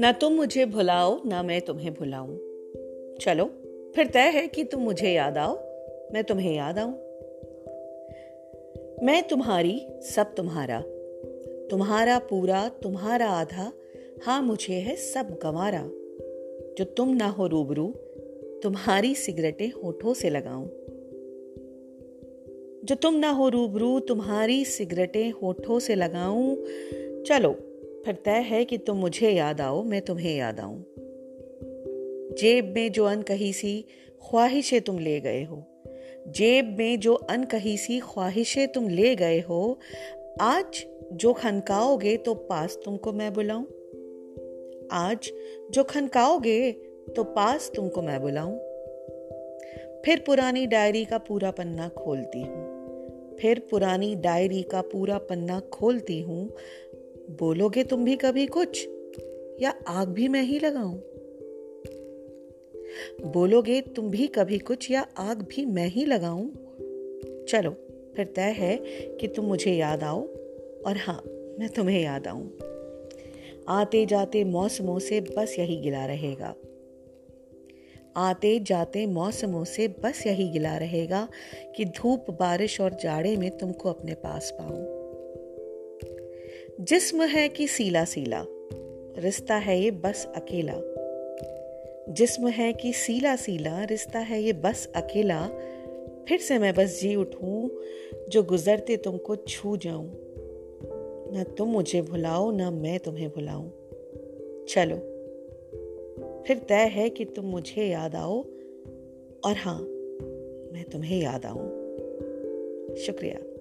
ना तुम मुझे भुलाओ, ना मैं तुम्हें भुलाऊं। चलो, फिर तय है कि तुम मुझे याद आओ, मैं तुम्हें याद आऊँ। मैं तुम्हारी, सब तुम्हारा। तुम्हारा पूरा, तुम्हारा आधा हाँ मुझे है सब गंवारा। जो तुम ना हो रूबरू, तुम्हारी सिगरेटें होठों से लगाऊँ। जो तुम ना हो रूबरू, तुम्हारी सिगरेटें होठों से लगाऊँ। चलो फिर तय है कि तुम मुझे याद आओ, मैं तुम्हें याद आऊँ। जेब में जो अनकही सी ख्वाहिशें तुम ले गए हो, जेब में जो अनकही सी ख्वाहिशें तुम ले गए हो, आज जो खनकाओगे तो पास तुमको मैं बुलाऊं। आज जो खनकाओगे तो पास तुमको मैं बुलाऊं। फिर पुरानी डायरी का पूरा पन्ना खोलती हूँ। फिर पुरानी डायरी का पूरा पन्ना खोलती हूँ बोलोगे तुम भी कभी कुछ? या आग भी मैं ही लगाऊँ? बोलोगे तुम भी कभी कुछ या आग भी मैं ही लगाऊँ? चलो, फिर तय है कि तुम मुझे याद आओ, और हाँ मैं तुम्हें याद आऊँ। आते जाते मौसमों से बस यही गिला रहेगा। आते जाते मौसमों से बस यही गिला रहेगा कि धूप, बारिश और जाड़े में तुमको अपने पास पाऊँ। जिस्म है कि सीला सीला, रिश्ता है ये बस अकेला। जिस्म है कि सीला सीला, रिश्ता है ये बस अकेला। फिर से मैं बस जी उठूं, जो गुजरते तुमको छू जाऊँ। ना तुम मुझे भुलाओ, ना मैं तुम्हें भुलाऊं। चलो, फिर तय है कि तुम मुझे याद आओ। और हाँ मैं तुम्हें याद आऊँ। शुक्रिया।